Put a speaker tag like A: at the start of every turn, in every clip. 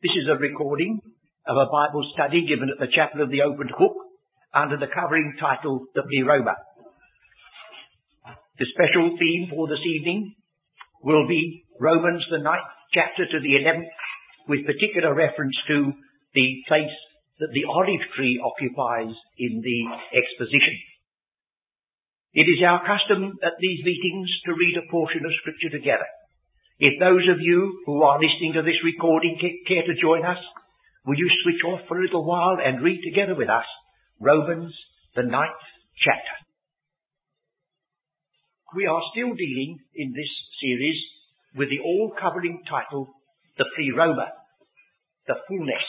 A: This is a recording of a Bible study given at the Chapel of the Opened Book under the covering title, The Pleroma. The special theme for this evening will be Romans the ninth chapter to the eleventh with particular reference to the place that the olive tree occupies in the exposition. It is our custom at these meetings to read a portion of scripture together. If those of you who are listening to this recording care to join us, will you switch off for a little while and read together with us Romans, the ninth chapter. We are still dealing in this series with the all-covering title, The Free Pleroma, the fullness.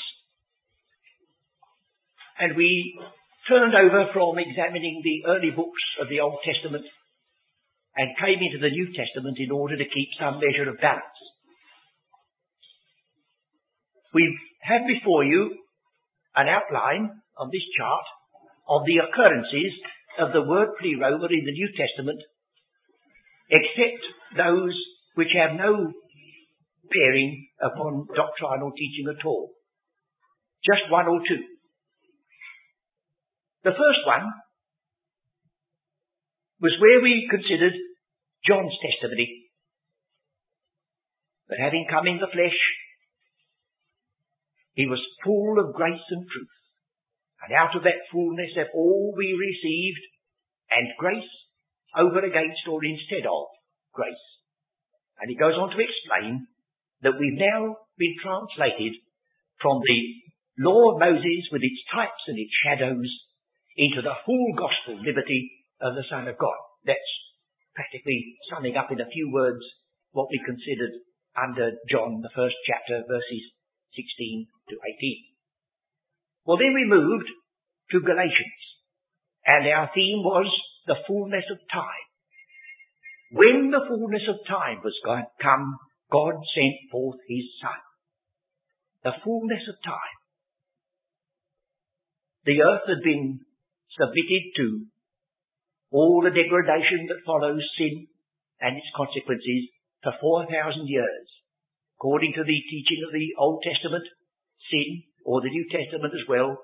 A: And we turned over from examining the early books of the Old Testament and came into the New Testament in order to keep some measure of balance. We have before you an outline on this chart of the occurrences of the word pleroma in the New Testament, except those which have no bearing upon doctrinal teaching at all. Just one or two. The first one was where we considered John's testimony. That having come in the flesh, he was full of grace and truth. And out of that fullness have all we received, and grace over against or instead of grace. And he goes on to explain that we've now been translated from the law of Moses with its types and its shadows into the full gospel liberty of the Son of God. That's practically summing up in a few words what we considered under John, the first chapter, verses 16 to 18. Well, then we moved to Galatians, and our theme was the fullness of time. When the fullness of time was come, God sent forth his Son. The fullness of time. The earth had been submitted to all the degradation that follows sin and its consequences for 4,000 years. According to the teaching of the Old Testament, sin, or the New Testament as well,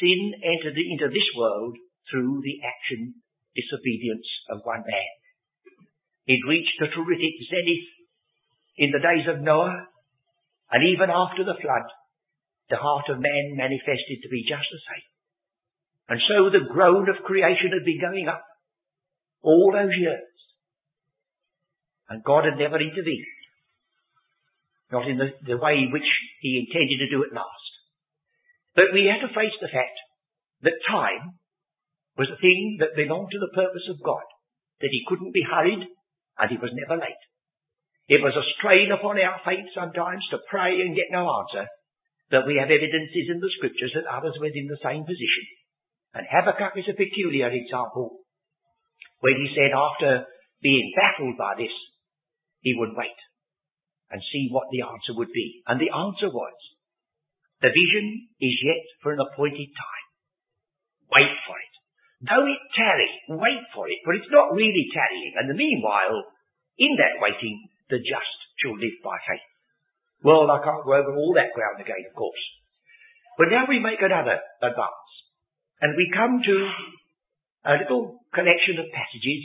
A: sin entered into this world through the action, disobedience of one man. It reached a terrific zenith in the days of Noah, and even after the flood, the heart of man manifested to be just the same. And so the groan of creation had been going up all those years. And God had never intervened. Not in the, the way which He intended to do it last. But we had to face the fact that time was a thing that belonged to the purpose of God. That He couldn't be hurried and He was never late. It was a strain upon our faith sometimes to pray and get no answer, but we have evidences in the scriptures that others were in the same position. And Habakkuk is a peculiar example when he said after being baffled by this, he would wait and see what the answer would be. And the answer was, the vision is yet for an appointed time. Wait for it. Though it tarry, wait for it, but it's not really tarrying. And the meanwhile, in that waiting, the just shall live by faith. Well, I can't go over all that ground again, of course. But now we make another advance. And we come to a little collection of passages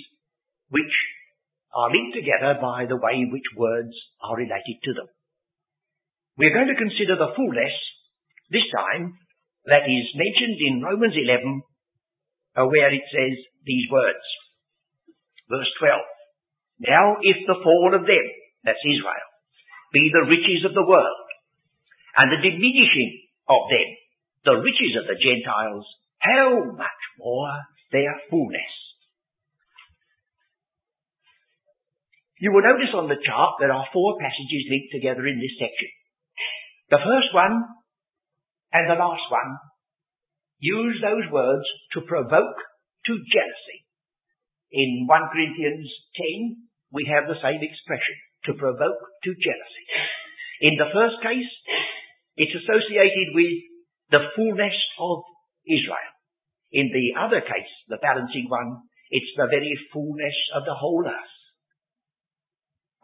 A: which are linked together by the way in which words are related to them. We're going to consider the fullness, this time, that is mentioned in Romans 11, uh, where it says these words. Verse 12. Now if the fall of them, that's Israel, be the riches of the world, and the diminishing of them, the riches of the Gentiles, how much more their fullness. You will notice on the chart there are four passages linked together in this section. The first one and the last one use those words to provoke to jealousy. In 1 Corinthians 10, we have the same expression, to provoke to jealousy. In the first case, it's associated with the fullness of Israel. In the other case, the balancing one, it's the very fullness of the whole earth.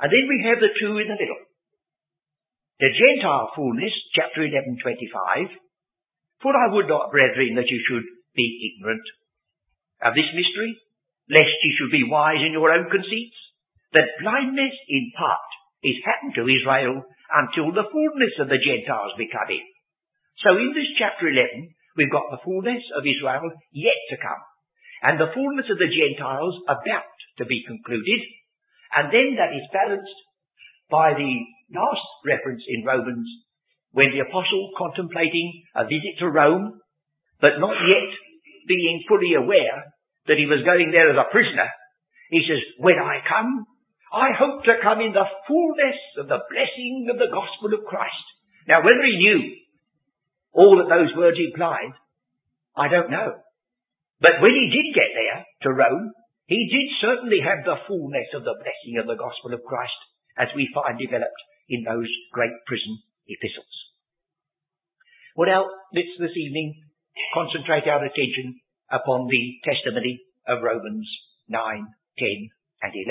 A: And then we have the two in the middle. The Gentile fullness, chapter 11, 25. For I would not, brethren, that you should be ignorant of this mystery, lest ye should be wise in your own conceits, that blindness in part is happened to Israel until the fullness of the Gentiles be come in. So in this chapter 11, we've got the fullness of Israel yet to come, and the fullness of the Gentiles about to be concluded, and then that is balanced by the last reference in Romans, when the apostle contemplating a visit to Rome, but not yet being fully aware that he was going there as a prisoner, he says, when I come, I hope to come in the fullness of the blessing of the gospel of Christ. Now whether he knew all that those words implied, I don't know. But when he did get there to Rome, he did certainly have the fullness of the blessing of the gospel of Christ as we find developed in those great prison epistles. Well now, let's this evening concentrate our attention upon the testimony of Romans 9, 10 and 11.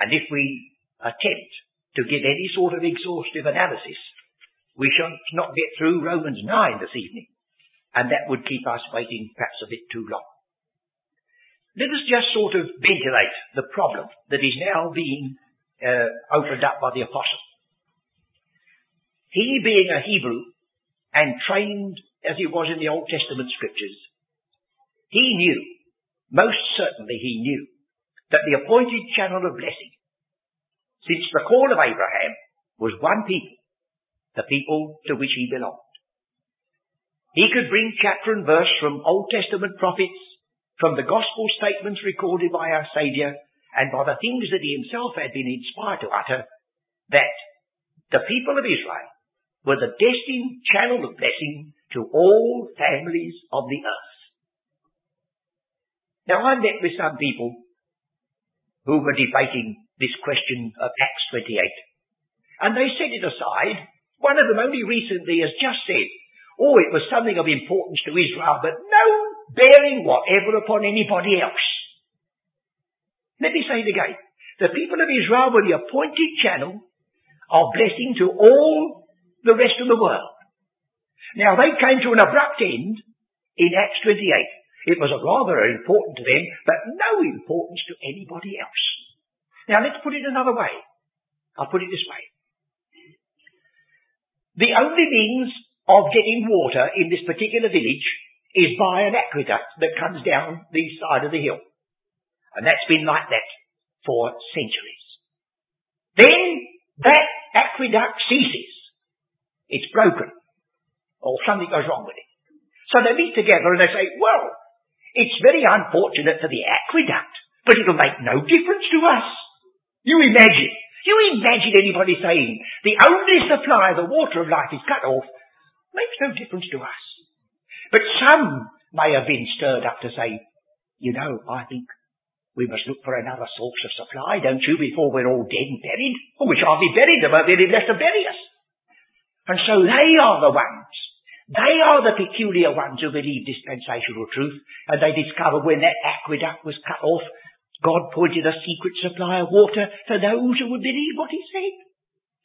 A: And if we attempt to give any sort of exhaustive analysis, we shall not get through Romans 9 this evening, and that would keep us waiting perhaps a bit too long. Let us just sort of ventilate the problem that is now being uh, opened up by the apostle. He being a Hebrew and trained as he was in the Old Testament scriptures, he knew, most certainly he knew, that the appointed channel of blessing, since the call of Abraham, was one people, the people to which he belonged. He could bring chapter and verse from Old Testament prophets, from the gospel statements recorded by our Saviour, and by the things that he himself had been inspired to utter, that the people of Israel were the destined channel of blessing to all families of the earth. Now I met with some people who were debating this question of Acts 28. And they set it aside. One of them only recently has just said, oh, it was something of importance to Israel, but no bearing whatever upon anybody else. Let me say it again. The people of Israel were the appointed channel of blessing to all the rest of the world. Now they came to an abrupt end in Acts 28. It was rather important to them, but no importance to anybody else. Now let's put it another way. I'll put it this way. The only means of getting water in this particular village is by an aqueduct that comes down the side of the hill. And that's been like that for centuries. Then that aqueduct ceases. It's broken. Or something goes wrong with it. So they meet together and they say, well, it's very unfortunate for the aqueduct, but it'll make no difference to us. You imagine, you imagine anybody saying the only supply of the water of life is cut off, makes no difference to us. But some may have been stirred up to say, you know, I think we must look for another source of supply, don't you, before we're all dead and buried? Or we shan't be buried, there won't be any left to bury us. And so they are the ones they are the peculiar ones who believe dispensational truth, and they discovered when that aqueduct was cut off, God pointed a secret supply of water to those who would believe what he said.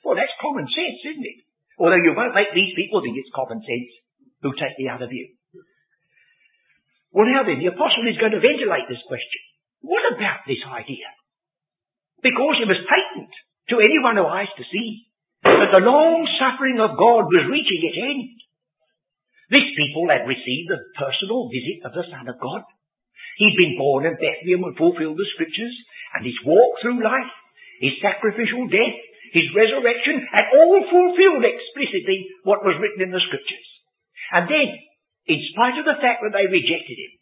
A: Well, that's common sense, isn't it? Although you won't make these people think it's common sense who take the other view. Well, now then, the apostle is going to ventilate this question. What about this idea? Because it was patent to anyone who eyes to see that the long suffering of God was reaching its end. This people had received the personal visit of the Son of God. He'd been born in Bethlehem and fulfilled the scriptures, and his walk through life, his sacrificial death, his resurrection, had all fulfilled explicitly what was written in the scriptures. And then, in spite of the fact that they rejected him,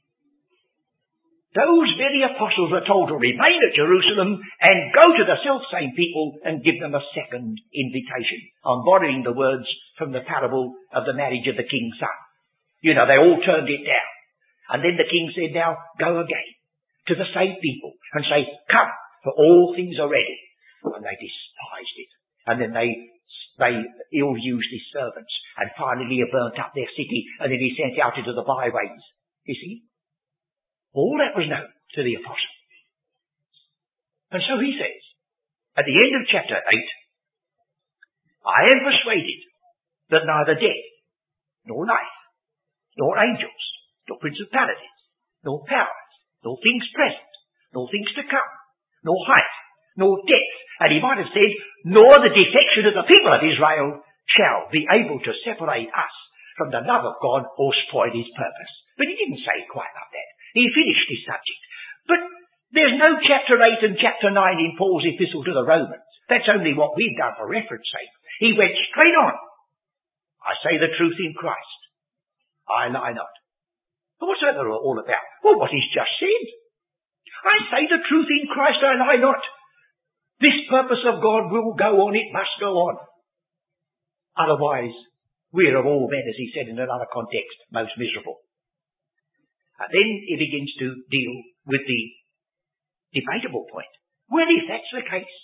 A: those very apostles are told to remain at Jerusalem and go to the self-same people and give them a second invitation. I'm borrowing the words from the parable of the marriage of the king's son. You know, they all turned it down. And then the king said, now go again to the same people and say, come, for all things are ready. And they despised it. And then they, they ill-used his servants and finally he burnt up their city and then he sent out into the byways. You see? All that was known to the apostle. And so he says, at the end of chapter 8, I am persuaded that neither death, nor life, nor angels, nor principalities, nor powers, nor things present, nor things to come, nor height, nor depth, and he might have said, nor the defection of the people of Israel shall be able to separate us from the love of God or spoil his purpose. But he didn't say it quite like that. He finished his subject. But there's no chapter 8 and chapter 9 in Paul's epistle to the Romans. That's only what we've done for reference sake. He went straight on. I say the truth in Christ. I lie not. But what's that all about? Well, what he's just said. I say the truth in Christ, I lie not. This purpose of God will go on, it must go on. Otherwise, we're of all men, as he said in another context, most miserable. And then he begins to deal with the debatable point. Well, if that's the case,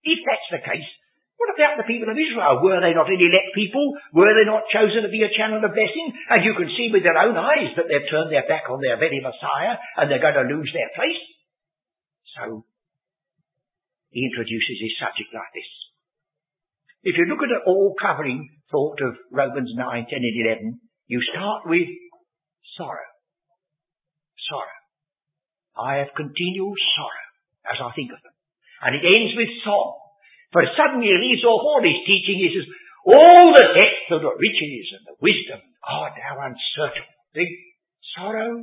A: if that's the case, what about the people of Israel? Were they not an elect people? Were they not chosen to be a channel of blessing? And you can see with their own eyes that they've turned their back on their very Messiah and they're going to lose their place. So, he introduces his subject like this. If you look at the all-covering thought of Romans 9, 10 and 11, you start with sorrow. Sorrow. I have continual sorrow as I think of them. And it ends with song. For suddenly he off all his teaching. He says, all the depth of the riches and the wisdom are now unsearchable. Big sorrow,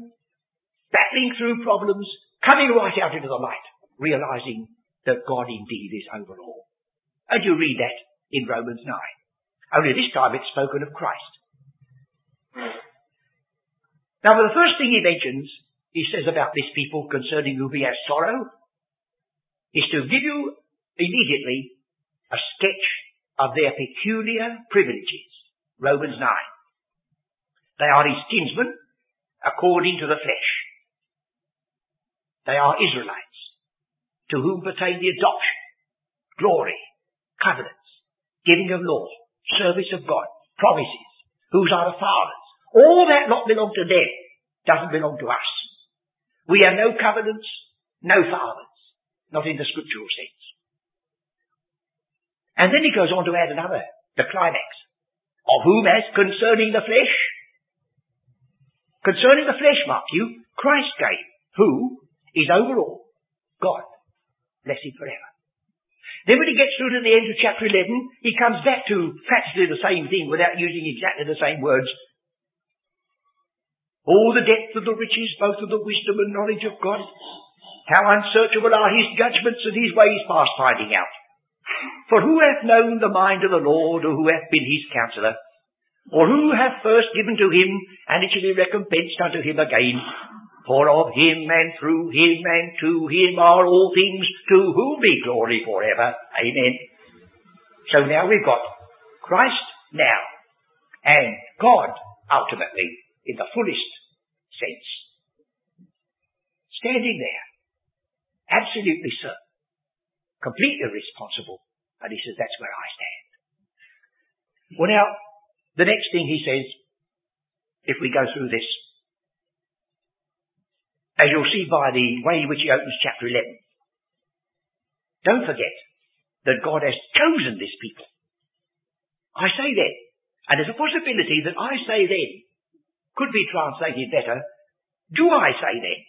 A: battling through problems, coming right out into the light, realizing that God indeed is over all. And you read that in Romans 9. Only this time it's spoken of Christ. Now the first thing he mentions, he says about this people concerning whom he has sorrow, is to give you immediately a sketch of their peculiar privileges. Romans 9. They are his kinsmen according to the flesh. They are Israelites to whom pertain the adoption, glory, covenants, giving of law, service of God, promises, whose are the fathers. All that not belong to them doesn't belong to us. We have no covenants, no fathers, not in the scriptural sense. And then he goes on to add another, the climax. Of whom as concerning the flesh? Concerning the flesh, mark you, Christ gave, who is over all, God. Bless him forever. Then when he gets through to the end of chapter 11, he comes back to practically the same thing without using exactly the same words. All the depth of the riches, both of the wisdom and knowledge of God. How unsearchable are his judgments and his ways past finding out. For who hath known the mind of the Lord, or who hath been his counselor? Or who hath first given to him, and it shall be recompensed unto him again? For of him and through him and to him are all things, to whom be glory forever. Amen. So now we've got Christ now, and God ultimately, in the fullest sense. Standing there, absolutely certain, completely responsible and he says, that's where I stand. Well now, the next thing he says, if we go through this, as you'll see by the way in which he opens chapter 11, don't forget that God has chosen this people. I say then, and there's a possibility that I say then could be translated better, do I say then?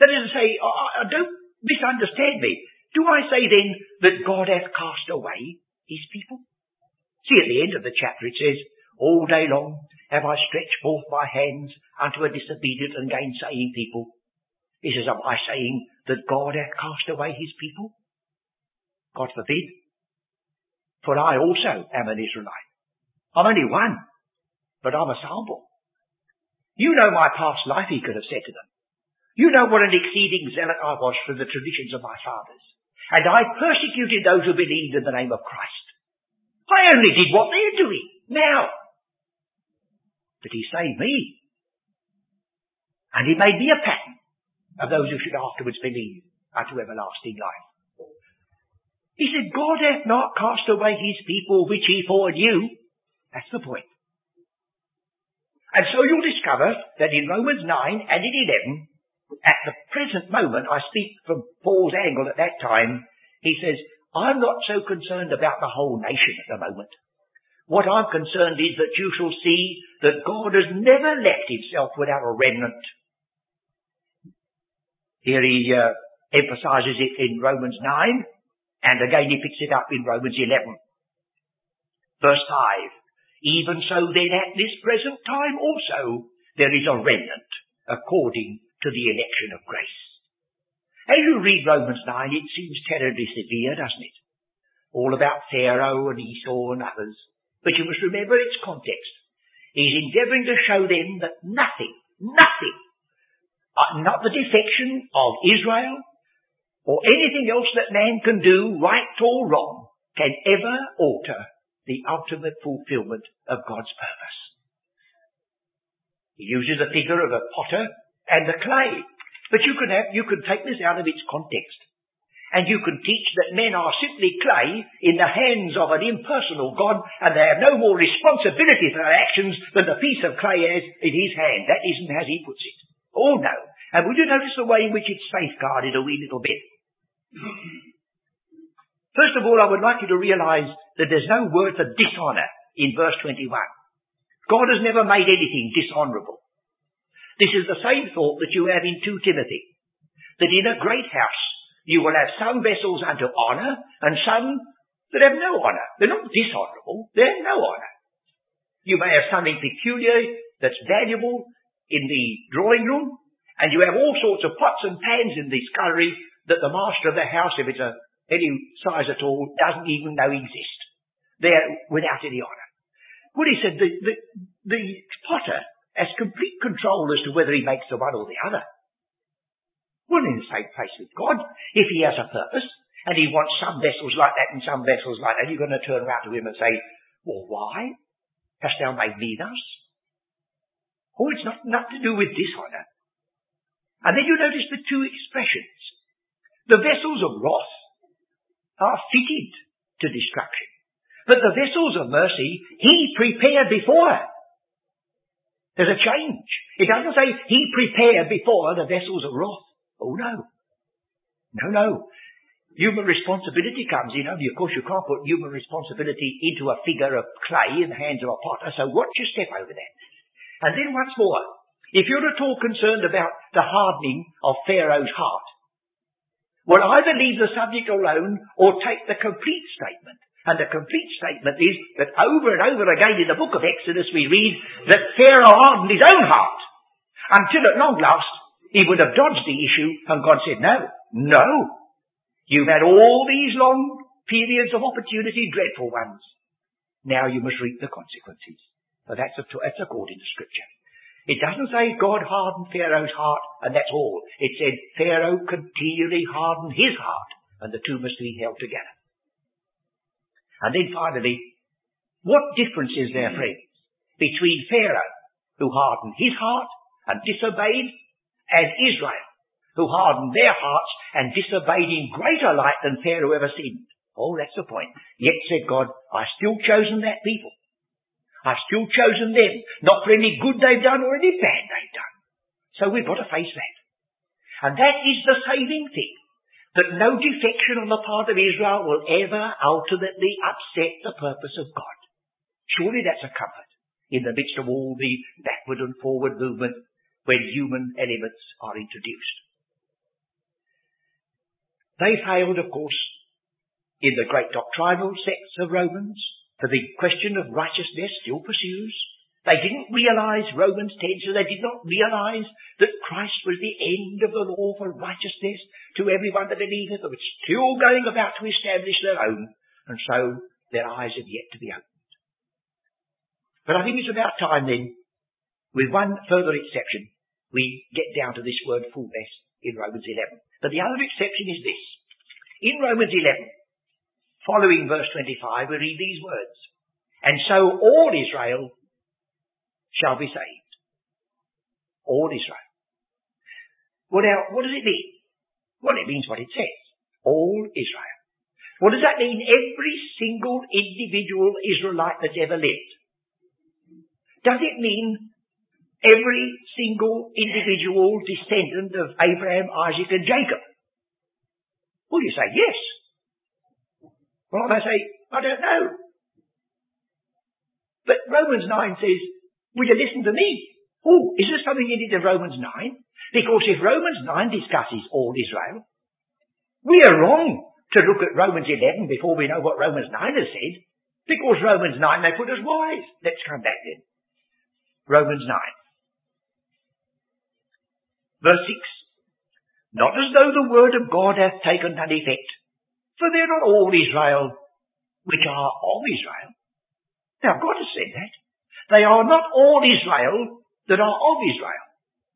A: That is to say, I, I don't misunderstand me. Do I say then that God hath cast away his people? See, at the end of the chapter it says, All day long have I stretched forth my hands unto a disobedient and gainsaying people. He says, Am I saying that God hath cast away his people? God forbid. For I also am an Israelite. I'm only one, but I'm a sample. You know my past life, he could have said to them. You know what an exceeding zealot I was for the traditions of my fathers. And I persecuted those who believed in the name of Christ. I only did what they're doing now. But he saved me. And he made me a pattern of those who should afterwards believe unto everlasting life. He said, God hath not cast away his people which he foreknew. That's the point. And so you'll discover that in Romans 9 and in 11, at the present moment, I speak from Paul's angle at that time, he says, I'm not so concerned about the whole nation at the moment. What I'm concerned is that you shall see that God has never left himself without a remnant. Here he uh, emphasizes it in Romans 9, and again he picks it up in Romans 11. Verse 5. Even so then at this present time also there is a remnant according to the election of grace. As you read Romans 9, it seems terribly severe, doesn't it? All about Pharaoh and Esau and others. But you must remember its context. He's endeavouring to show them that nothing, nothing, uh, not the defection of Israel or anything else that man can do, right or wrong, can ever alter the ultimate fulfillment of God's purpose. He uses the figure of a potter and the clay. But you can have, you can take this out of its context. And you can teach that men are simply clay in the hands of an impersonal God and they have no more responsibility for their actions than the piece of clay has in his hand. That isn't as he puts it. Oh no. And would you notice the way in which it's safeguarded a wee little bit? First of all, I would like you to realize that there's no word for dishonor in verse 21. God has never made anything dishonorable. This is the same thought that you have in 2 Timothy. That in a great house you will have some vessels unto honour and some that have no honour. They're not dishonourable, they have no honour. You may have something peculiar that's valuable in the drawing room, and you have all sorts of pots and pans in the scullery that the master of the house, if it's a, any size at all, doesn't even know exist. They're without any honour. Well, he said the, the, the potter has complete control as to whether he makes the one or the other. Well, in the same place with God, if he has a purpose, and he wants some vessels like that and some vessels like that, you're going to turn around to him and say, well, why? Hast thou made me thus? Oh, it's not nothing to do with dishonour. And then you notice the two expressions. The vessels of wrath are fitted to destruction. But the vessels of mercy, he prepared before. There's a change. It doesn't say he prepared before the vessels of wrath. Oh no. No, no. Human responsibility comes in. Only, of course, you can't put human responsibility into a figure of clay in the hands of a potter, so watch your step over that. And then once more, if you're at all concerned about the hardening of Pharaoh's heart, well, either leave the subject alone or take the complete statement and the complete statement is that over and over again in the book of Exodus we read that Pharaoh hardened his own heart until at long last he would have dodged the issue and God said, no, no. You've had all these long periods of opportunity, dreadful ones. Now you must reap the consequences. But that's, that's according to scripture. It doesn't say God hardened Pharaoh's heart and that's all. It said Pharaoh continually hardened his heart and the two must be held together. And then finally, what difference is there, friends, between Pharaoh, who hardened his heart and disobeyed, and Israel, who hardened their hearts and disobeyed in greater light than Pharaoh ever sinned? Oh, that's the point. Yet said God, I've still chosen that people. I've still chosen them, not for any good they've done or any bad they've done. So we've got to face that. And that is the saving thing that no defection on the part of Israel will ever ultimately upset the purpose of God. Surely that's a comfort in the midst of all the backward and forward movement when human elements are introduced. They failed, of course, in the great doctrinal sects of Romans, for the question of righteousness still pursues. They didn't realize Romans 10, so they did not realize that Christ was the end of the law for righteousness to everyone that believeth. They were still going about to establish their own, and so their eyes have yet to be opened. But I think it's about time then, with one further exception, we get down to this word fullness in Romans 11. But the other exception is this. In Romans 11, following verse 25, we read these words. And so all Israel shall be saved. All Israel. Well now, what does it mean? Well, it means what it says. All Israel. What does that mean? Every single individual Israelite that's ever lived. Does it mean every single individual descendant of Abraham, Isaac and Jacob? Well, you say yes. Well, I say, I don't know. But Romans 9 says, will you listen to me? Oh, is there something you need in Romans 9? Because if Romans 9 discusses all Israel, we are wrong to look at Romans 11 before we know what Romans 9 has said. Because Romans 9 may put us wise. Let's come back then. Romans 9. Verse 6. Not as though the word of God hath taken none effect, for they're not all Israel which are of Israel. Now God has said that. They are not all Israel that are of Israel.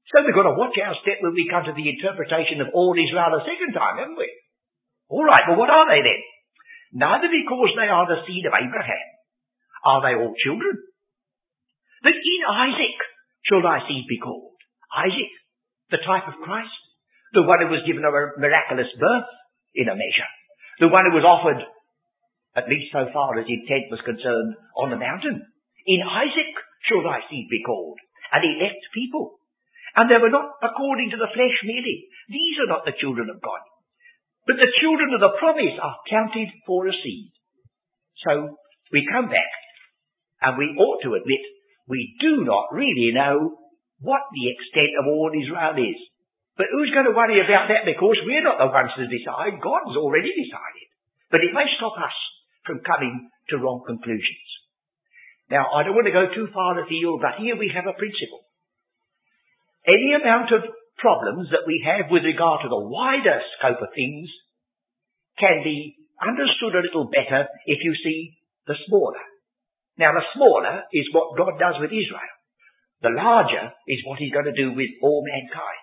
A: So we've got to watch our step when we come to the interpretation of all Israel a second time, haven't we? All right, well what are they then? Neither because they are the seed of Abraham are they all children. But in Isaac shall thy seed be called. Isaac, the type of Christ, the one who was given a miraculous birth in a measure, the one who was offered, at least so far as intent was concerned, on the mountain. In Isaac shall thy seed be called, an elect people. And they were not according to the flesh merely. These are not the children of God. But the children of the promise are counted for a seed. So we come back and we ought to admit we do not really know what the extent of all Israel is. But who's going to worry about that because we're not the ones to decide. God's already decided. But it may stop us from coming to wrong conclusions. Now, I don't want to go too far afield, but here we have a principle. Any amount of problems that we have with regard to the wider scope of things can be understood a little better if you see the smaller. Now the smaller is what God does with Israel. The larger is what he's going to do with all mankind.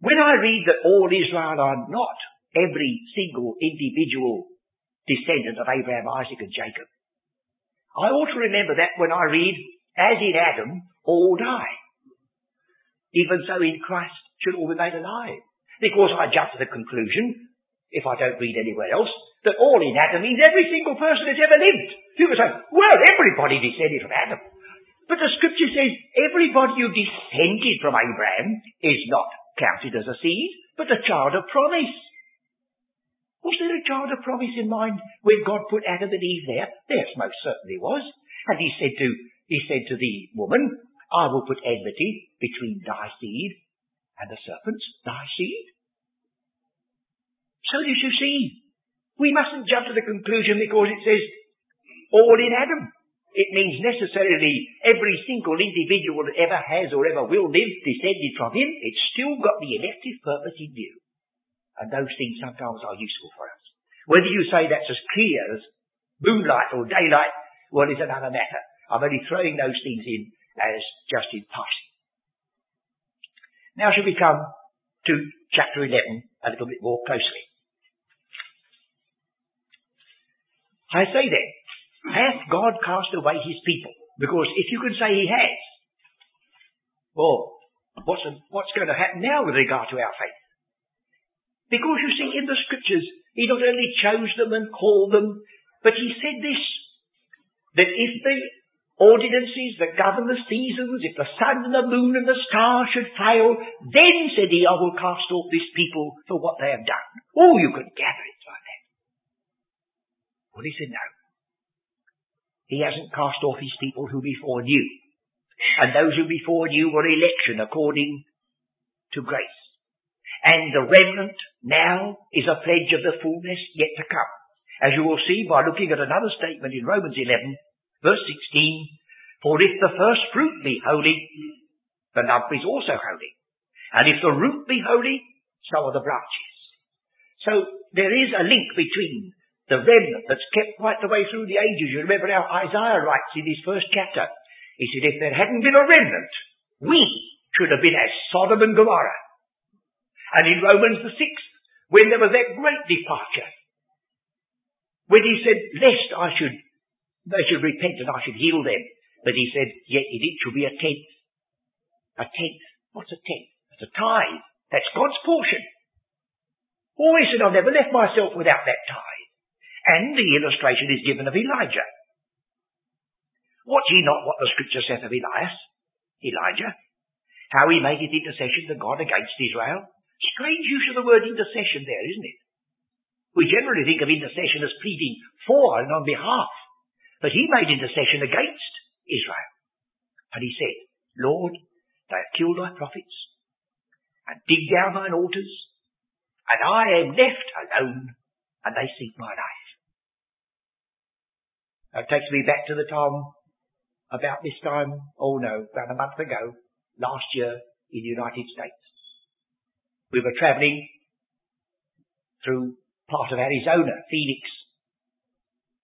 A: When I read that all Israel are not every single individual descendant of Abraham, Isaac and Jacob, I ought to remember that when I read, as in Adam, all die. Even so in Christ should all be made alive. Because I jump to the conclusion, if I don't read anywhere else, that all in Adam means every single person that's ever lived. You say, well, everybody descended from Adam. But the scripture says everybody who descended from Abraham is not counted as a seed, but a child of promise. Was there a child of promise in mind when God put Adam and Eve there? Yes, most certainly was. And he said to, he said to the woman, I will put enmity between thy seed and the serpent's thy seed. So as you see, we mustn't jump to the conclusion because it says all in Adam. It means necessarily every single individual that ever has or ever will live descended from him. It's still got the elective purpose in view. And those things sometimes are useful for us. Whether you say that's as clear as moonlight or daylight, well, is another matter. I'm only throwing those things in as just in passing. Now shall we come to chapter 11 a little bit more closely. I say then, hath God cast away his people? Because if you can say he has, well, what's, what's going to happen now with regard to our faith? Because you see, in the scriptures, he not only chose them and called them, but he said this, that if the ordinances that govern the seasons, if the sun and the moon and the stars should fail, then, said he, I will cast off this people for what they have done. Oh, you could gather it like that. Well, he said no. He hasn't cast off his people who before knew. And those who before knew were election according to grace. And the remnant now is a pledge of the fullness yet to come. As you will see by looking at another statement in Romans 11, Verse 16, For if the first fruit be holy, the lump is also holy. And if the root be holy, so are the branches. So there is a link between the remnant that's kept right the way through the ages. You remember how Isaiah writes in his first chapter. He said, if there hadn't been a remnant, we should have been as Sodom and Gomorrah. And in Romans the sixth, when there was that great departure, when he said, lest I should they should repent and I should heal them. But he said, yet it should be a tenth. A tenth. What's a tenth? It's a tithe. That's God's portion. Oh, he said, I've never left myself without that tithe. And the illustration is given of Elijah. Watch ye not what the scripture saith of Elias, Elijah, how he maketh intercession to God against Israel. Strange use of the word intercession there, isn't it? We generally think of intercession as pleading for and on behalf. But he made intercession against Israel. And he said, Lord, they have killed thy prophets and dig down thine altars, and I am left alone, and they seek my life. That takes me back to the time about this time, oh no, about a month ago, last year in the United States. We were travelling through part of Arizona, Phoenix.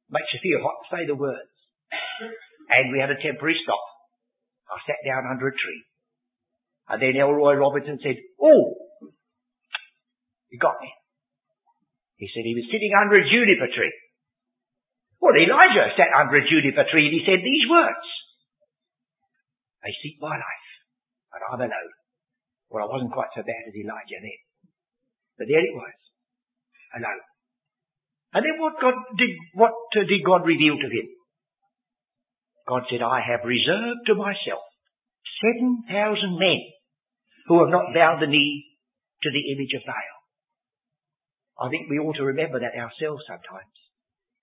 A: Makes you feel hot to say the words. And we had a temporary stop. I sat down under a tree. And then Elroy Robertson said, Oh, you got me. He said he was sitting under a juniper tree. Well, Elijah sat under a juniper tree and he said these words. They seek my life, and I'm alone. Well, I wasn't quite so bad as Elijah then. But there it was. Alone. And then what God did, what did God reveal to him? God said, I have reserved to myself 7,000 men who have not bowed the knee to the image of Baal. I think we ought to remember that ourselves sometimes.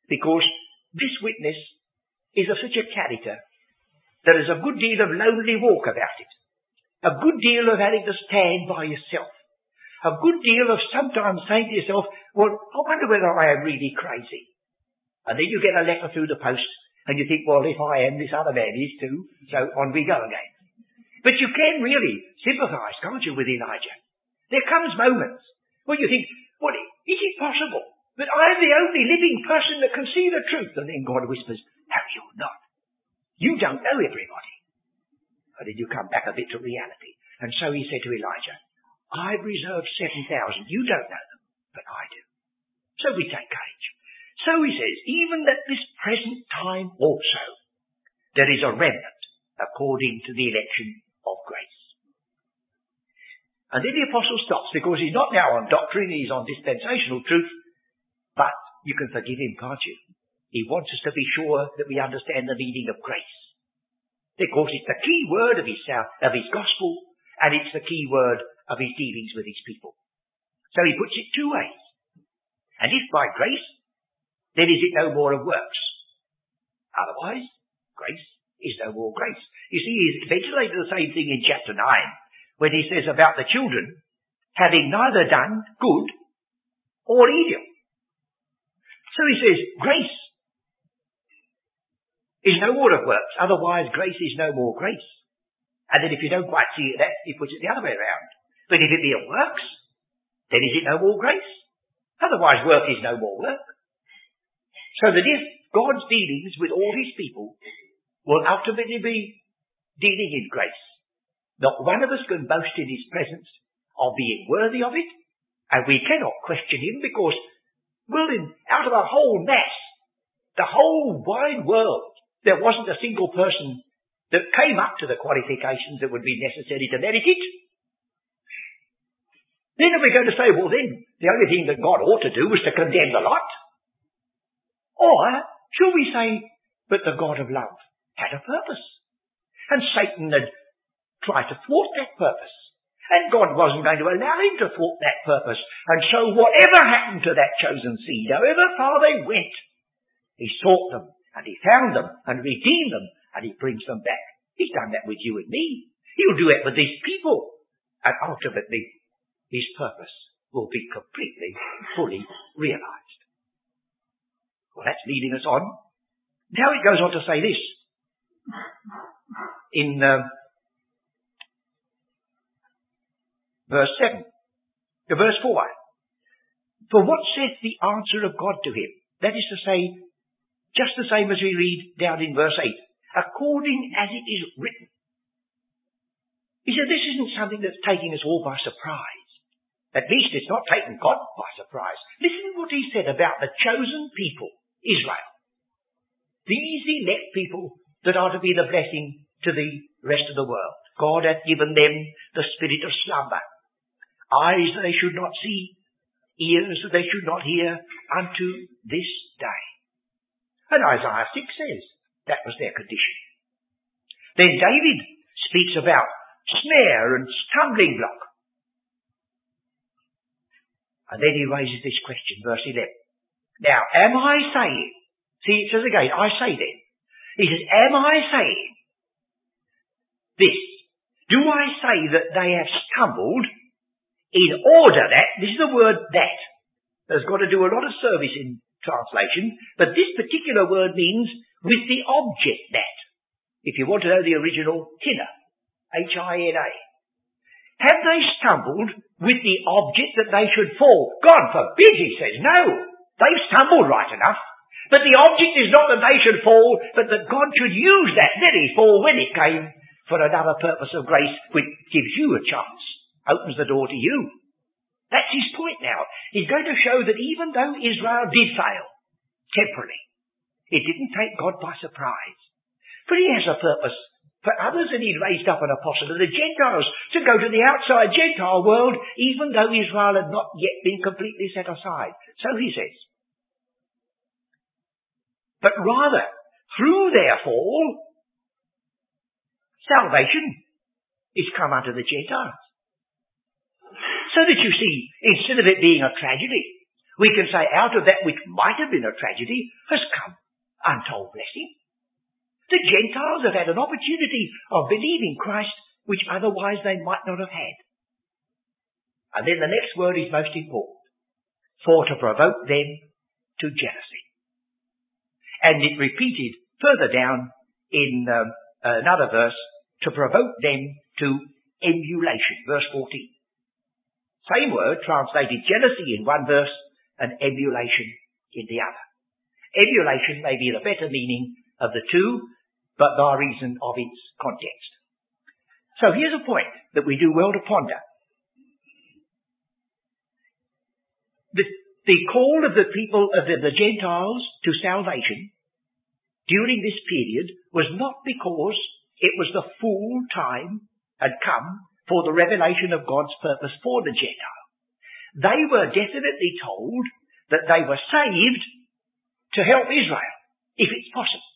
A: Because this witness is of such a character that there is a good deal of lonely walk about it. A good deal of having to stand by yourself. A good deal of sometimes saying to yourself, well, I wonder whether I am really crazy. And then you get a letter through the post and you think, well, if I am, this other man is too. So on we go again. But you can really sympathize, can't you, with Elijah? There comes moments where you think, well, is it possible that I'm the only living person that can see the truth? And then God whispers, no, you're not. You don't know everybody. But then you come back a bit to reality. And so he said to Elijah, I've reserved 7,000. You don't know them, but I do. So we take courage. So he says, even at this present time also, there is a remnant according to the election of grace. And then the apostle stops because he's not now on doctrine, he's on dispensational truth, but you can forgive him, can't you? He wants us to be sure that we understand the meaning of grace. Because it's the key word of his, of his gospel, and it's the key word of his dealings with his people. So he puts it two ways. And if by grace, then is it no more of works? Otherwise, grace is no more grace. You see, he's ventilated the same thing in chapter 9 when he says about the children having neither done good or evil. So he says, grace is no more of works, otherwise grace is no more grace. And then if you don't quite see it that, he puts it the other way around. But if it be of works, then is it no more grace? Otherwise work is no more work. So that if God's dealings with all his people will ultimately be dealing in grace. Not one of us can boast in his presence of being worthy of it, and we cannot question him because, well, in, out of a whole mass, the whole wide world, there wasn't a single person that came up to the qualifications that would be necessary to merit it. Then are we going to say, well then, the only thing that God ought to do was to condemn the lot? Or, shall we say, but the God of love had a purpose. And Satan had tried to thwart that purpose. And God wasn't going to allow him to thwart that purpose. And so whatever happened to that chosen seed, however far they went, he sought them and he found them and redeemed them and he brings them back. He's done that with you and me. He'll do it with these people. And ultimately, his purpose will be completely, fully realized. Well, that's leading us on. Now it goes on to say this in uh, verse 7, to verse 4. For what saith the answer of God to him? That is to say, just the same as we read down in verse 8, according as it is written. He said, this isn't something that's taking us all by surprise. At least it's not taken God by surprise. Listen to what he said about the chosen people, Israel. These elect people that are to be the blessing to the rest of the world. God hath given them the spirit of slumber. Eyes that they should not see, ears that they should not hear, unto this day. And Isaiah 6 says that was their condition. Then David speaks about snare and stumbling block. And then he raises this question, verse 11. Now, am I saying, see it says again, I say then, he says, am I saying this? Do I say that they have stumbled in order that, this is the word that, has got to do a lot of service in translation, but this particular word means with the object that. If you want to know the original, Hina. H-I-N-A. Have they stumbled with the object that they should fall? God forbid, he says. No. They've stumbled right enough. But the object is not that they should fall, but that God should use that very fall when it came for another purpose of grace which gives you a chance, opens the door to you. That's his point now. He's going to show that even though Israel did fail, temporarily, it didn't take God by surprise. But he has a purpose for others, and he'd raised up an apostle of the Gentiles to go to the outside Gentile world, even though Israel had not yet been completely set aside. So he says. But rather, through their fall, salvation is come unto the Gentiles. So that you see, instead of it being a tragedy, we can say out of that which might have been a tragedy has come untold blessing. The Gentiles have had an opportunity of believing Christ which otherwise they might not have had. And then the next word is most important. For to provoke them to jealousy. And it repeated further down in um, another verse, to provoke them to emulation. Verse 14. Same word translated jealousy in one verse and emulation in the other. Emulation may be the better meaning of the two, but by reason of its context. So here's a point that we do well to ponder. The, the call of the people of the, the Gentiles to salvation during this period was not because it was the full time had come for the revelation of God's purpose for the Gentile. They were definitely told that they were saved to help Israel, if it's possible.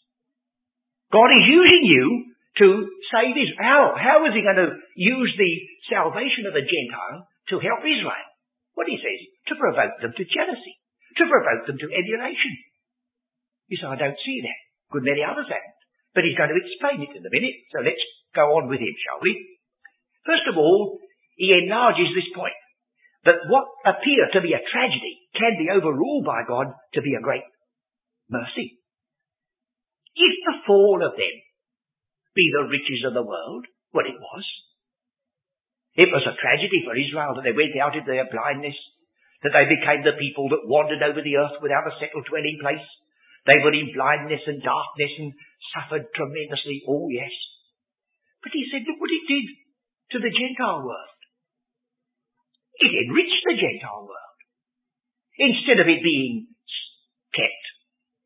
A: God is using you to save Israel. How? How is he going to use the salvation of the Gentile to help Israel? What he says, to provoke them to jealousy, to provoke them to emulation. You say, I don't see that. Good many others haven't. But he's going to explain it in a minute, so let's go on with him, shall we? First of all, he enlarges this point, that what appear to be a tragedy can be overruled by God to be a great mercy. If the fall of them be the riches of the world, well it was. It was a tragedy for Israel that they went out into their blindness, that they became the people that wandered over the earth without a settled dwelling place. They were in blindness and darkness and suffered tremendously. Oh yes. But he said, look what it did to the Gentile world. It enriched the Gentile world. Instead of it being kept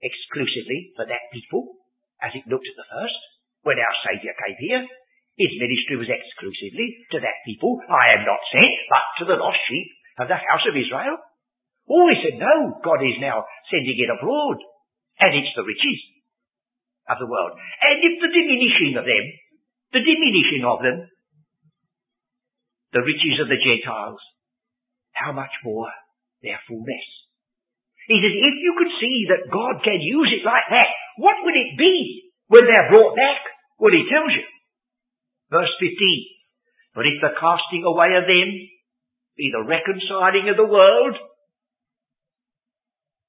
A: exclusively for that people, as it looked at the first, when our Saviour came here. His ministry was exclusively to that people. I am not sent, but to the lost sheep of the house of Israel. Oh, he said, no, God is now sending it abroad. And it's the riches of the world. And if the diminishing of them, the diminishing of them, the riches of the Gentiles, how much more their fullness. He says, if you could see that God can use it like that, what would it be when they're brought back? Well, he tells you. Verse 15. But if the casting away of them be the reconciling of the world,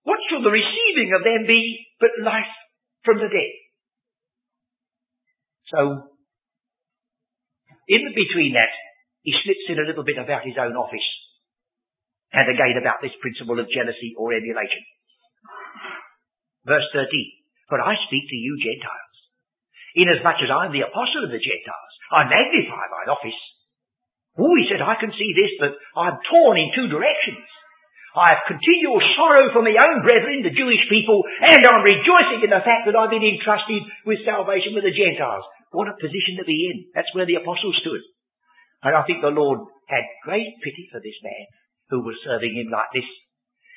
A: what shall the receiving of them be but life from the dead? So, in between that, he slips in a little bit about his own office and again about this principle of jealousy or emulation. Verse 13. But I speak to you Gentiles. Inasmuch as I am the apostle of the Gentiles, I magnify mine office. Oh, he said, I can see this, but I'm torn in two directions. I have continual sorrow for my own brethren, the Jewish people, and I'm rejoicing in the fact that I've been entrusted with salvation with the Gentiles. What a position to be in. That's where the apostle stood. And I think the Lord had great pity for this man who was serving him like this.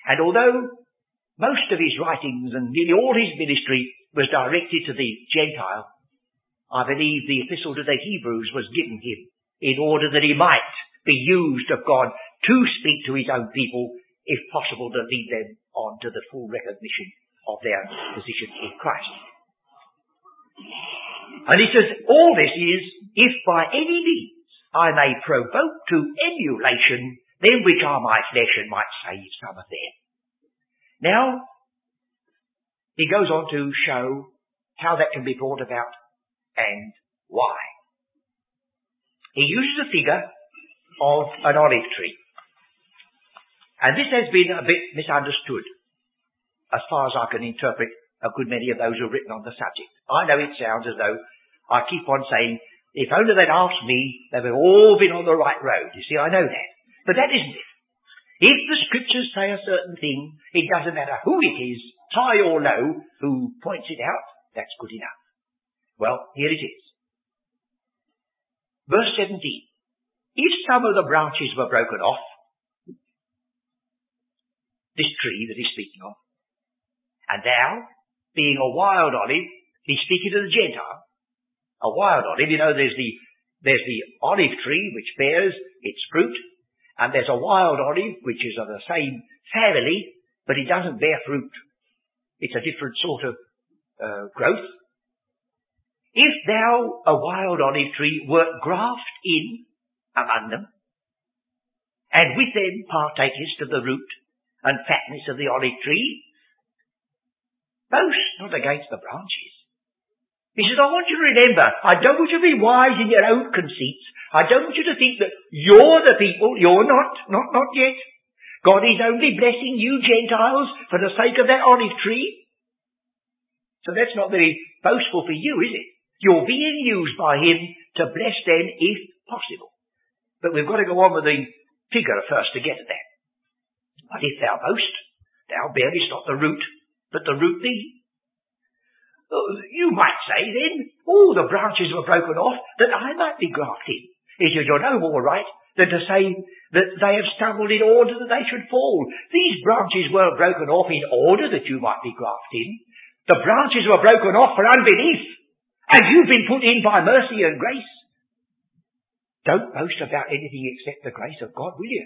A: And although most of his writings and nearly all his ministry was directed to the Gentile, I believe the epistle to the Hebrews was given him in order that he might be used of God to speak to his own people, if possible to lead them on to the full recognition of their position in Christ. And he says, all this is, if by any means I may provoke to emulation them which are my flesh and might save some of them. Now, he goes on to show how that can be brought about and why. He uses a figure of an olive tree. And this has been a bit misunderstood as far as I can interpret a good many of those who have written on the subject. I know it sounds as though I keep on saying, if only they'd asked me, they would have all been on the right road. You see, I know that. But that isn't it. If the scriptures say a certain thing, it doesn't matter who it is, high or low, who points it out, that's good enough. Well, here it is. Verse 17. If some of the branches were broken off, this tree that he's speaking of, and thou, being a wild olive, he's speaking to the Gentile, a wild olive, you know, there's the, there's the olive tree which bears its fruit, and there's a wild olive which is of the same family, but it doesn't bear fruit. It's a different sort of uh, growth. If thou, a wild olive tree, wert graft in among them, and with them partakest of the root and fatness of the olive tree, boast not against the branches. He says, I want you to remember, I don't want you to be wise in your own conceits. I don't want you to think that you're the people. You're not. Not, not yet. God is only blessing you Gentiles for the sake of that olive tree. So that's not very boastful for you, is it? You're being used by Him to bless them if possible. But we've got to go on with the figure first to get at that. But if thou boast, thou bearest not the root, but the root thee. You might say then, all the branches were broken off that I might be grafted. He says, you're no more right than to say that they have stumbled in order that they should fall. These branches were broken off in order that you might be grafted. The branches were broken off for unbelief, and you've been put in by mercy and grace. Don't boast about anything except the grace of God, will you?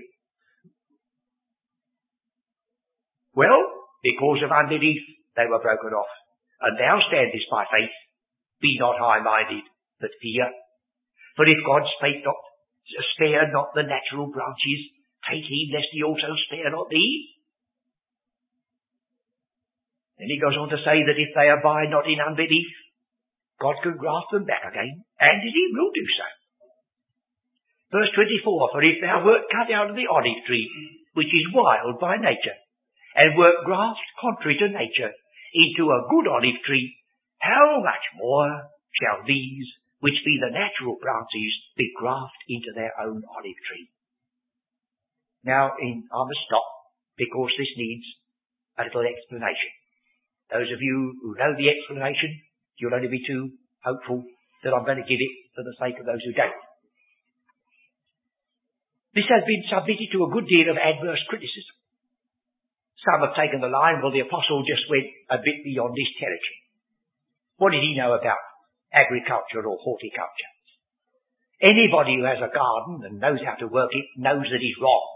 A: Well, because of unbelief, they were broken off and thou standest by faith, be not high-minded, but fear. For if God spake not, spare not the natural branches, take heed lest he also spare not thee. Then he goes on to say that if they abide not in unbelief, God can graft them back again, and he will do so. Verse 24, For if thou wert cut out of the olive tree, which is wild by nature, and wert graft contrary to nature, into a good olive tree, how much more shall these, which be the natural branches, be grafted into their own olive tree? Now, in, I must stop because this needs a little explanation. Those of you who know the explanation, you'll only be too hopeful that I'm going to give it for the sake of those who don't. This has been submitted to a good deal of adverse criticism. Some have taken the line, well, the apostle just went a bit beyond his territory. What did he know about agriculture or horticulture? Anybody who has a garden and knows how to work it knows that he's wrong.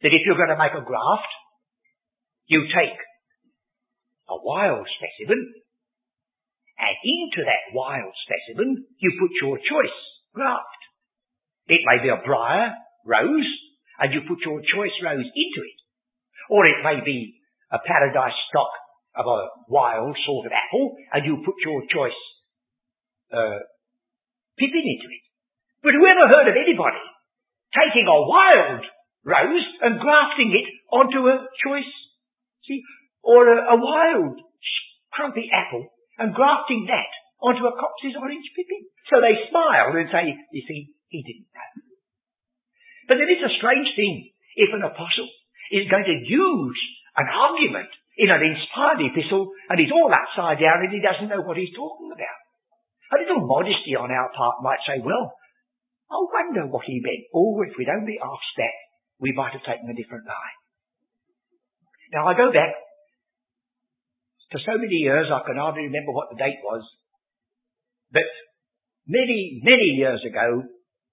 A: That if you're going to make a graft, you take a wild specimen, and into that wild specimen you put your choice graft. It may be a briar rose, and you put your choice rose into it. Or it may be a paradise stock of a wild sort of apple, and you put your choice uh, pippin into it. But whoever heard of anybody taking a wild rose and grafting it onto a choice, see, or a, a wild crumpy apple and grafting that onto a Cox's orange pippin? So they smile and say, you see, he didn't know. But then it is a strange thing if an apostle is going to use an argument in an inspired epistle and he's all upside down and he doesn't know what he's talking about. A little modesty on our part might say, well, I wonder what he meant. Or if we'd only asked that, we might have taken a different line. Now I go back to so many years I can hardly remember what the date was, but many, many years ago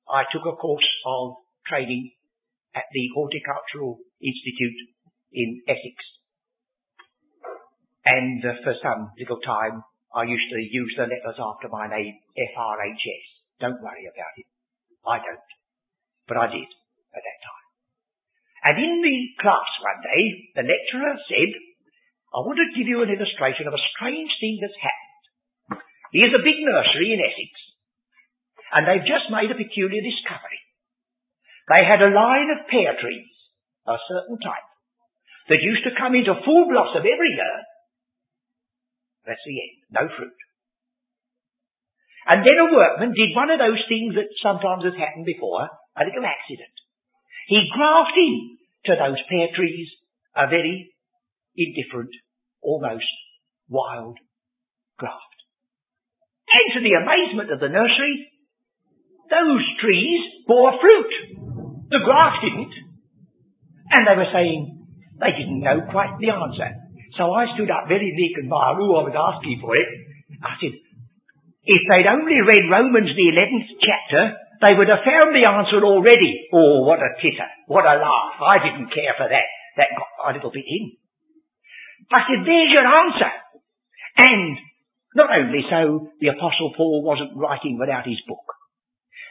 A: I took a course of training at the Horticultural Institute in Essex. And uh, for some little time, I used to use the letters after my name, F-R-H-S. Don't worry about it. I don't. But I did at that time. And in the class one day, the lecturer said, I want to give you an illustration of a strange thing that's happened. Here's a big nursery in Essex, and they've just made a peculiar discovery. They had a line of pear trees, a certain type, that used to come into full blossom every year. That's the end. No fruit. And then a workman did one of those things that sometimes has happened before, a little accident. He grafted to those pear trees a very indifferent, almost wild graft. And to the amazement of the nursery, those trees bore fruit. The graft didn't. And they were saying they didn't know quite the answer. So I stood up very meek and mild, who I was asking for it. I said, if they'd only read Romans the 11th chapter, they would have found the answer already. Oh, what a titter. What a laugh. I didn't care for that. That got a little bit in. I said, there's your answer. And not only so, the Apostle Paul wasn't writing without his book.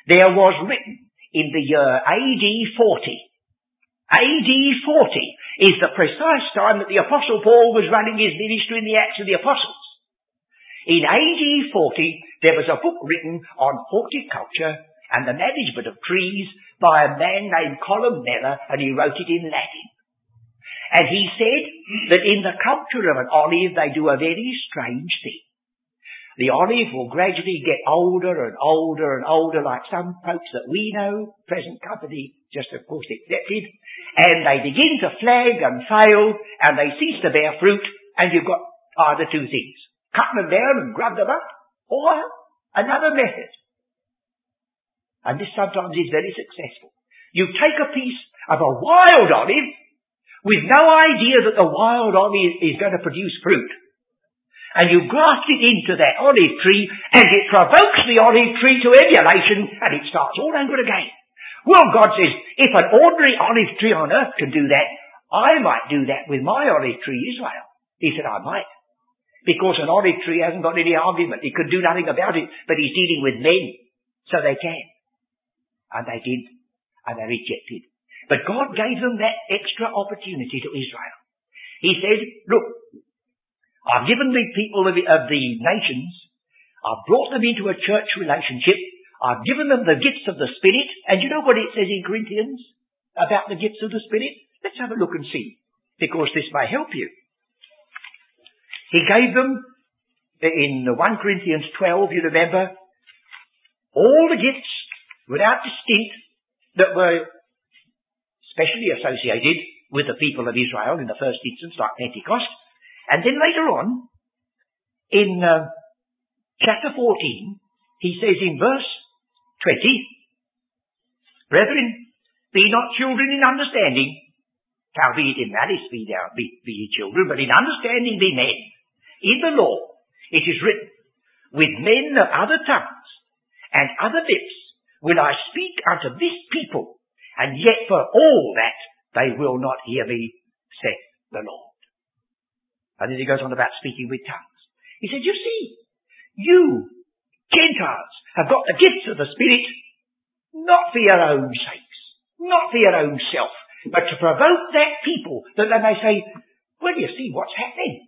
A: There was written in the uh, year AD 40. AD 40 is the precise time that the Apostle Paul was running his ministry in the Acts of the Apostles. In AD 40, there was a book written on horticulture and the management of trees by a man named Columella, and he wrote it in Latin. And he said that in the culture of an olive, they do a very strange thing. The olive will gradually get older and older and older, like some folks that we know, present company just of course accepted, and they begin to flag and fail, and they cease to bear fruit, and you've got either two things cut them down and grub them up, or another method. And this sometimes is very successful. You take a piece of a wild olive with no idea that the wild olive is going to produce fruit. And you graft it into that olive tree and it provokes the olive tree to emulation and it starts all over again. Well, God says, if an ordinary olive tree on earth can do that, I might do that with my olive tree Israel. He said, I might. Because an olive tree hasn't got any argument. He could do nothing about it, but he's dealing with men. So they can. And they did. And they rejected. But God gave them that extra opportunity to Israel. He said, look, I've given the people of the, of the nations, I've brought them into a church relationship, I've given them the gifts of the Spirit, and you know what it says in Corinthians about the gifts of the Spirit? Let's have a look and see, because this may help you. He gave them, in 1 Corinthians 12, you remember, all the gifts without distinct that were specially associated with the people of Israel in the first instance, like Pentecost. And then later on, in uh, chapter 14, he says in verse 20, Brethren, be not children in understanding, howbeit in malice be, thou, be, be ye children, but in understanding be men. In the law, it is written, with men of other tongues and other lips will I speak unto this people, and yet for all that they will not hear me, saith the Lord. And then he goes on about speaking with tongues. He said, you see, you, Gentiles, have got the gifts of the Spirit, not for your own sakes, not for your own self, but to provoke that people that they may say, well, you see what's happening.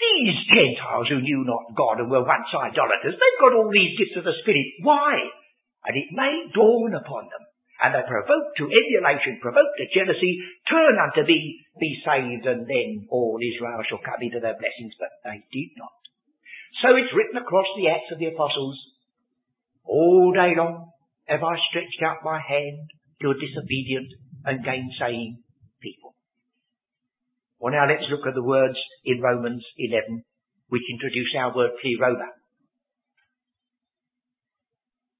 A: These Gentiles who knew not God and were once idolaters, they've got all these gifts of the Spirit. Why? And it may dawn upon them. And they provoke to emulation, provoke to jealousy, turn unto thee, be saved, and then all Israel shall come into their blessings. But they did not. So it's written across the Acts of the Apostles, all day long have I stretched out my hand to a disobedient and gainsaying people. Well, now let's look at the words in Romans 11, which introduce our word pleroma.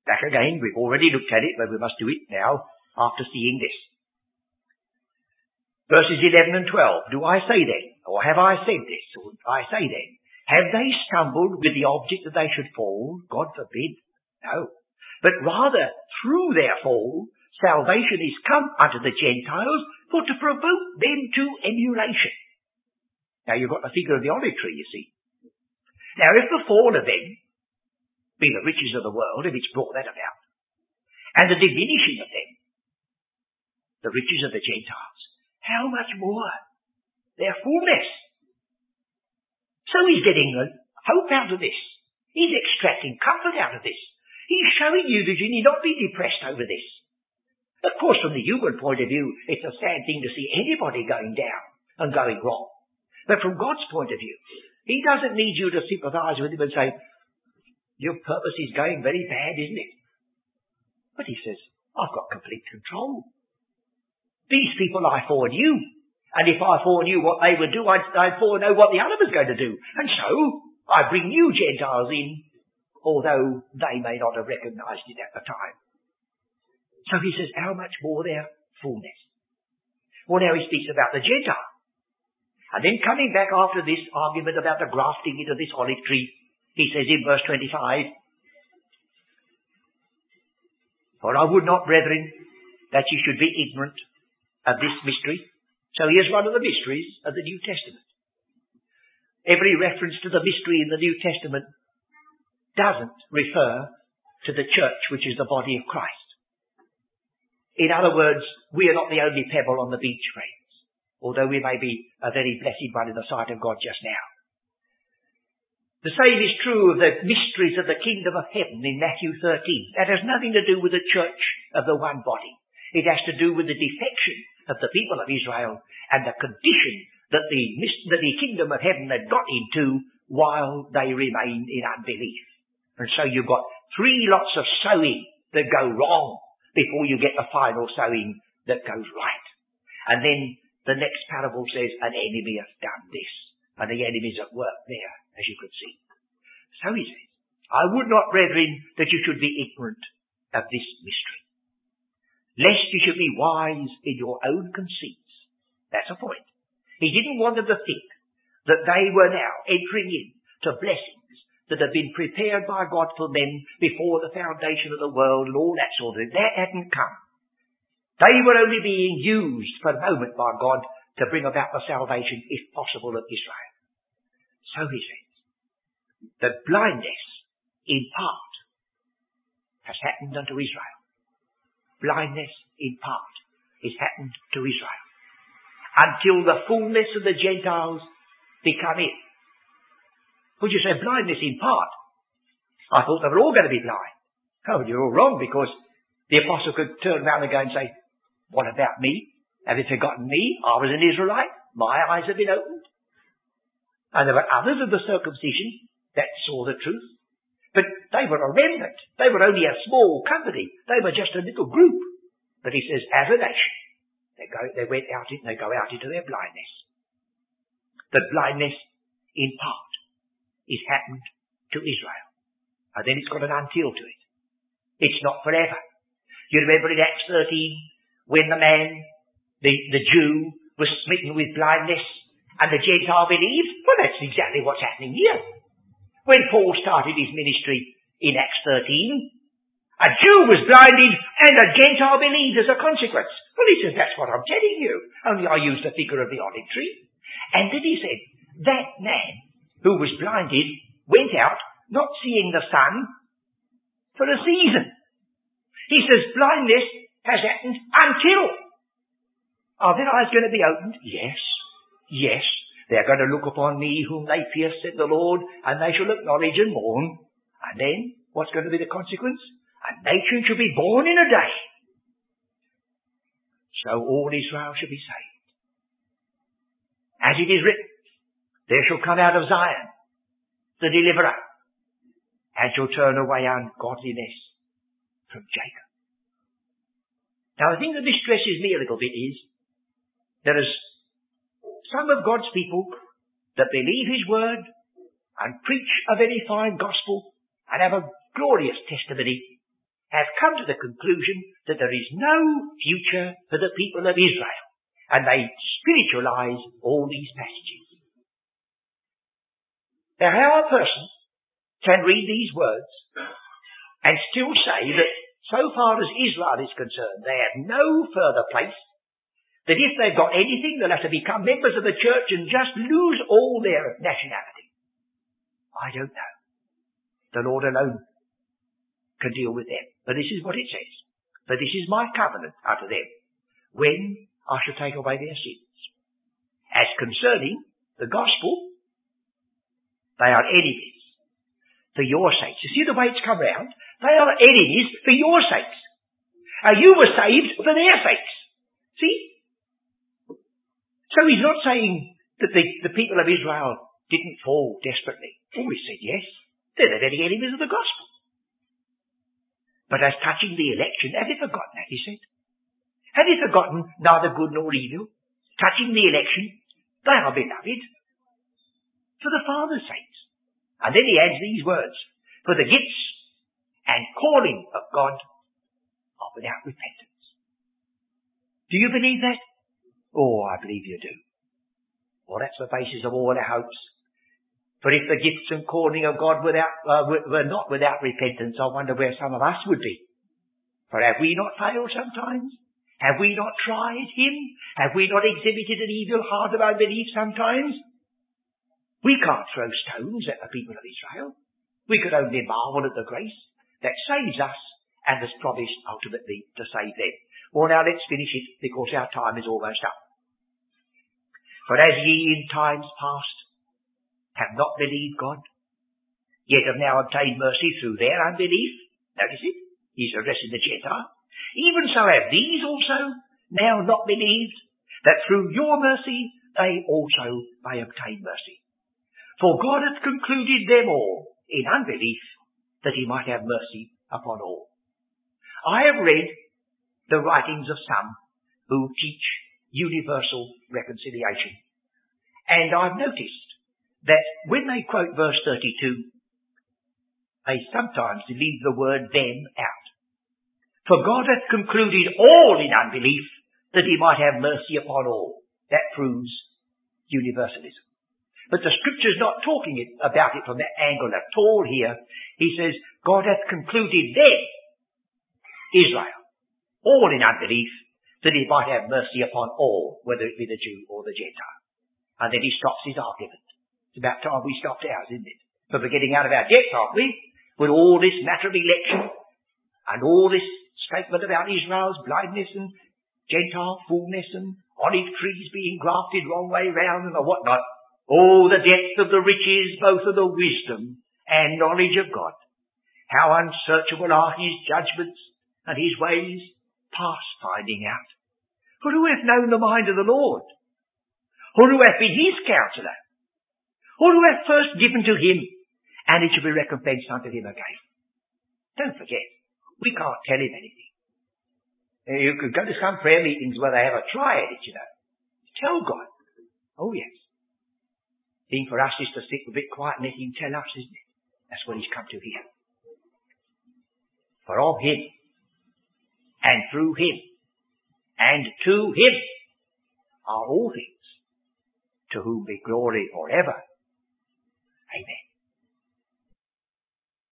A: Again, we've already looked at it, but we must do it now after seeing this. Verses 11 and 12. Do I say then, or have I said this, or I say then, have they stumbled with the object that they should fall? God forbid. No. But rather, through their fall, salvation is come unto the Gentiles for to provoke them to emulation. Now you've got the figure of the olive tree, you see. Now if the fall of them be the riches of the world, if it's brought that about, and the diminishing of them, the riches of the Gentiles, how much more their fullness? So he's getting hope out of this. He's extracting comfort out of this. He's showing you that you need not be depressed over this. Of course, from the human point of view, it's a sad thing to see anybody going down and going wrong. But from God's point of view, He doesn't need you to sympathize with Him and say, your purpose is going very bad, isn't it? But He says, I've got complete control. These people I foreknew. And if I foreknew what they would do, I'd, I'd foreknow what the other was going to do. And so, I bring new Gentiles in, although they may not have recognized it at the time. So he says, how much more their fullness? Well, now he speaks about the Gentile. And then coming back after this argument about the grafting into this olive tree, he says in verse 25, For I would not, brethren, that ye should be ignorant of this mystery. So here's one of the mysteries of the New Testament. Every reference to the mystery in the New Testament doesn't refer to the church, which is the body of Christ. In other words, we are not the only pebble on the beach, friends, although we may be a very blessed one in the sight of God just now. The same is true of the mysteries of the kingdom of heaven in Matthew 13. That has nothing to do with the church of the one body. It has to do with the defection of the people of Israel and the condition that the, that the kingdom of heaven had got into while they remained in unbelief. And so you've got three lots of sowing that go wrong before you get the final sowing that goes right. And then the next parable says, an enemy has done this. And the enemy's at work there, as you could see. So he says, I would not, brethren, that you should be ignorant of this mystery. Lest you should be wise in your own conceits. That's a point. He didn't want them to think that they were now entering in to blessing that had been prepared by God for men before the foundation of the world and all that sort of thing. That hadn't come. They were only being used for a moment by God to bring about the salvation, if possible, of Israel. So he says, the blindness in part has happened unto Israel. Blindness in part is happened to Israel. Until the fullness of the Gentiles become it. Would you say blindness in part? I thought they were all going to be blind. Oh, you're all wrong because the apostle could turn around and go and say, what about me? Have you forgotten me? I was an Israelite. My eyes have been opened. And there were others of the circumcision that saw the truth. But they were a remnant. They were only a small company. They were just a little group. But he says, as a nation, they go, they went out, they go out into their blindness. The blindness in part is happened to Israel. And then it's got an until to it. It's not forever. You remember in Acts 13 when the man, the, the Jew, was smitten with blindness and the Gentile believed? Well, that's exactly what's happening here. When Paul started his ministry in Acts 13, a Jew was blinded and a Gentile believed as a consequence. Well, he says, that's what I'm telling you. Only I used the figure of the olive tree. And then he said, that man who was blinded went out, not seeing the sun, for a season. He says blindness has happened until. Are their eyes going to be opened? Yes. Yes. They're going to look upon me whom they pierced, said the Lord, and they shall acknowledge and mourn. And then, what's going to be the consequence? A nation shall be born in a day. So all Israel shall be saved. As it is written, there shall come out of Zion the deliverer, and shall turn away ungodliness from Jacob. Now the thing that distresses me a little bit is there is some of God's people that believe His word and preach a very fine gospel and have a glorious testimony have come to the conclusion that there is no future for the people of Israel and they spiritualize all these passages. Now how a person can read these words and still say that so far as Israel is concerned, they have no further place, that if they've got anything, they'll have to become members of the church and just lose all their nationality. I don't know. The Lord alone can deal with them. But this is what it says. For this is my covenant unto them, when I shall take away their sins. As concerning the gospel, they are enemies for your sakes. You see the way it's come round? They are enemies for your sakes. And you were saved for their sakes. See? So he's not saying that the, the people of Israel didn't fall desperately. Oh, he said yes. They're the very enemies of the gospel. But as touching the election, have you forgotten that, he said? Have you forgotten neither good nor evil? Touching the election, they are beloved for the Father's sakes. And then he adds these words, for the gifts and calling of God are without repentance. Do you believe that? Oh, I believe you do. Well, that's the basis of all our hopes. For if the gifts and calling of God without, uh, were not without repentance, I wonder where some of us would be. For have we not failed sometimes? Have we not tried Him? Have we not exhibited an evil heart of unbelief sometimes? We can't throw stones at the people of Israel. We could only marvel at the grace that saves us and has promised ultimately to save them. Well, now let's finish it because our time is almost up. For as ye in times past have not believed God, yet have now obtained mercy through their unbelief, notice it, he's addressing the Gentile, even so have these also now not believed, that through your mercy they also may obtain mercy. For God hath concluded them all in unbelief, that he might have mercy upon all. I have read the writings of some who teach universal reconciliation. And I've noticed that when they quote verse 32, they sometimes leave the word them out. For God hath concluded all in unbelief that he might have mercy upon all. That proves universalism. But the scripture's not talking about it from that angle at all here. He says, God hath concluded them, Israel, all in unbelief, that he might have mercy upon all, whether it be the Jew or the Gentile. And then he stops his argument. It's about time we stopped ours, isn't it? But we're getting out of our depth, aren't we? With all this matter of election and all this statement about Israel's blindness and Gentile fullness and olive trees being grafted wrong way round and whatnot. Oh, the depth of the riches, both of the wisdom and knowledge of God. How unsearchable are his judgments and his ways past finding out. For who hath known the mind of the Lord? Or who hath been his counselor? Or who hath first given to him, and it shall be recompensed unto him again? Don't forget, we can't tell him anything. Uh, you could go to some prayer meetings where they have a try at it, you know. Tell God. Oh yes. Thing for us is to sit a bit quiet and let him tell us, isn't it? That's what he's come to here. For of him and through him and to him are all things, to whom be glory forever. Amen.